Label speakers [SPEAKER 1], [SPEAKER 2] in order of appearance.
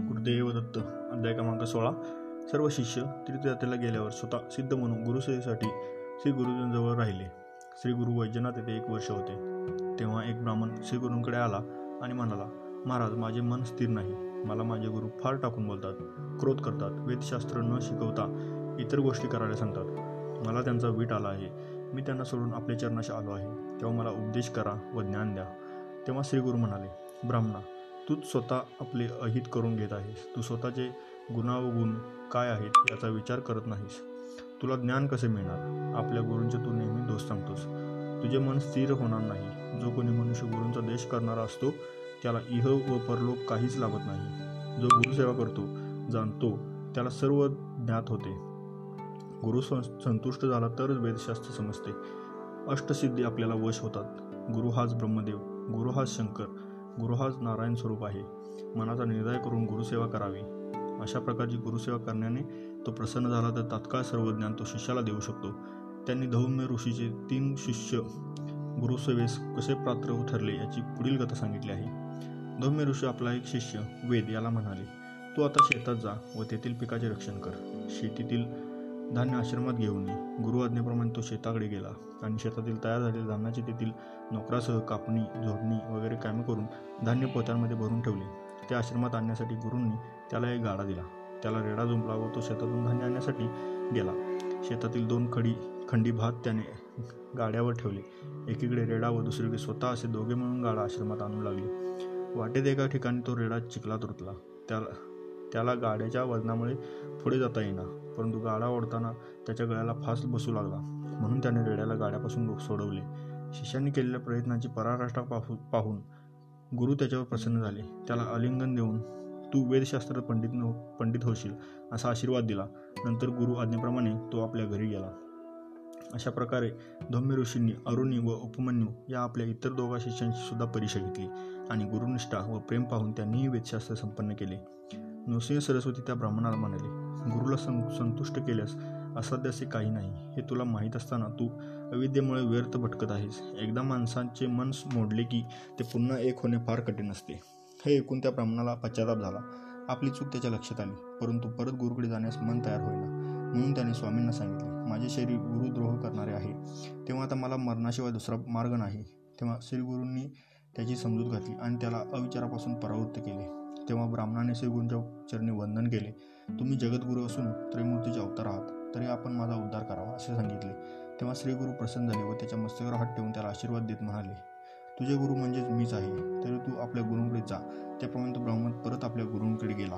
[SPEAKER 1] गुरुदेव दत्त अध्याय क्रमांक सोळा. सर्व शिष्य तीर्थयात्रेला गेल्यावर स्वतः सिद्ध म्हणून गुरुसेवेसाठी श्री गुरुजींजवळ राहिले. श्री गुरु वैजनाथ येथे एक वर्ष होते. तेव्हा एक ब्राह्मण श्री गुरूंकडे आला आणि म्हणाला महाराज माझे मन स्थिर नाही. मला माझे गुरु फार टाकून बोलतात क्रोध करतात वेदशास्त्र न शिकवता इतर गोष्टी करायला सांगतात. मला त्यांचा वीट आला आहे. मी त्यांना सोडून आपल्या चरणाशी आलो आहे. तेव्हा मला उपदेश करा व ज्ञान द्या. तेव्हा श्री गुरु म्हणाले ब्राह्मणा तूच स्वतः आपले अहित करून घेत आहेस. तू स्वतःचे गुणावगुण काय आहेत याचा विचार करत नाहीस. तुला ज्ञान कसे मिळणार? आपल्या गुरूंचे तू नेहमी दोष सांगतोस. तुझे मन स्थिर होणार नाही. जो कोणी मनुष्य गुरूंचा देश करणारा असतो त्याला इह व परलोक काहीच लागत नाही. जो गुरुसेवा करतो जाणतो त्याला सर्व ज्ञात होते. गुरु सं संतुष्ट झाला तरच वेदशास्त्र समजते. अष्टसिद्धी आपल्याला वश होतात. गुरु हाच ब्रह्मदेव. गुरु हाच शंकर. गुरु हाच नारायण स्वरूप आहे. मनाचा निर्णय करून गुरुसेवा करावी. अशा प्रकारची गुरुसेवा करण्याने तो प्रसन्न झाला तर तात्काळ सर्व ज्ञान तो शिष्याला देऊ शकतो. त्यांनी धौम्य ऋषीचे तीन शिष्य गुरुसेवेस कसे पात्र ठरले याची पुढील कथा सांगितली आहे. धौम्य ऋषी आपला एक शिष्य वेद याला म्हणाले तू आता शेतात जा व तेथील पिकाचे रक्षण कर. शेतीतील धान्य आश्रमात घेऊन ये. गुरु आज्ञेप्रमाणे तो शेताकडे गेला. आणि शेतातील तयार झालेल्या धान्याचे तेथील नोकरासह कापणी झोडणी वगैरे कामे करून धान्य पोत्यांमध्ये भरून ठेवले. ते आश्रमात आणण्यासाठी गुरूंनी त्याला एक गाडा दिला. त्याला रेडा जुंपला व तो शेतातून धान्य आणण्यासाठी गेला. शेतातील दोन खडी खंडी भात त्याने गाड्यावर ठेवले. एकीकडे रेडा व दुसरीकडे स्वतः असे दोघे म्हणून गाडा आश्रमात आणू लागले. वाटेत एका ठिकाणी तो रेडा चिखलात रुतला त्याला त्याला गाड्याच्या वजनामुळे पुढे जाता येईना. परंतु गाडा ओढताना त्याच्या गळ्याला फास बसू लागला. म्हणून त्याने रेड्याला गाड्यापासून सोडवले. शिष्यांनी केलेल्या प्रयत्नाची पराकाष्ठा पाहू पाहून गुरु त्याच्यावर प्रसन्न झाले. त्याला आलिंगन देऊन तू वेदशास्त्र पंडित न पंडित होशील असा आशीर्वाद दिला. नंतर गुरु आज्ञेप्रमाणे तो आपल्या घरी गेला. अशा प्रकारे धौम्य ऋषींनी अरुणी व उपमन्यू या आपल्या इतर दोघा शिष्यांची सुद्धा परीक्षा घेतली आणि गुरुनिष्ठा व प्रेम पाहून त्यांनीही वेदशास्त्र संपन्न केले. नृसिंह सरस्वती त्या ब्राह्मणाला म्हणाले गुरुला सं संतुष्ट केल्यास असाध्य असे काही नाही. हे तुला माहीत असताना तू अविद्येमुळे व्यर्थ भटकत आहेस. एकदा माणसांचे मन मोडले की ते पुन्हा एक होणे फार कठीण असते. हे ऐकून त्या ब्राह्मणाला पश्चाताप झाला. आपली चूक त्याच्या लक्षात आली परंतु परत गुरुकडे जाण्यास मन तयार होईना म्हणून त्याने स्वामींना सांगितले माझे शरीर गुरुद्रोह करणारे आहे. तेव्हा आता मला मरणाशिवाय दुसरा मार्ग नाही. तेव्हा श्रीगुरूंनी त्याची समजूत घातली आणि त्याला अविचारापासून परावृत्त केले. तेव्हा ब्राह्मणाने श्रीगुरूंच्या चरणी वंदन केले. तुम्ही जगद्गुरू असून त्रिमूर्तीचे अवतार आहात तरी आपण माझा उद्धार करावा असे सांगितले. तेव्हा श्रीगुरू प्रसन्न झाले व त्याच्या मस्तकावर हात ठेवून त्याला आशीर्वाद देत म्हणाले तुझे गुरु म्हणजेच मीच आहे तरी तू आपल्या गुरूंकडे जा. त्याप्रमाणे तो ब्राह्मण परत आपल्या गुरूंकडे गेला.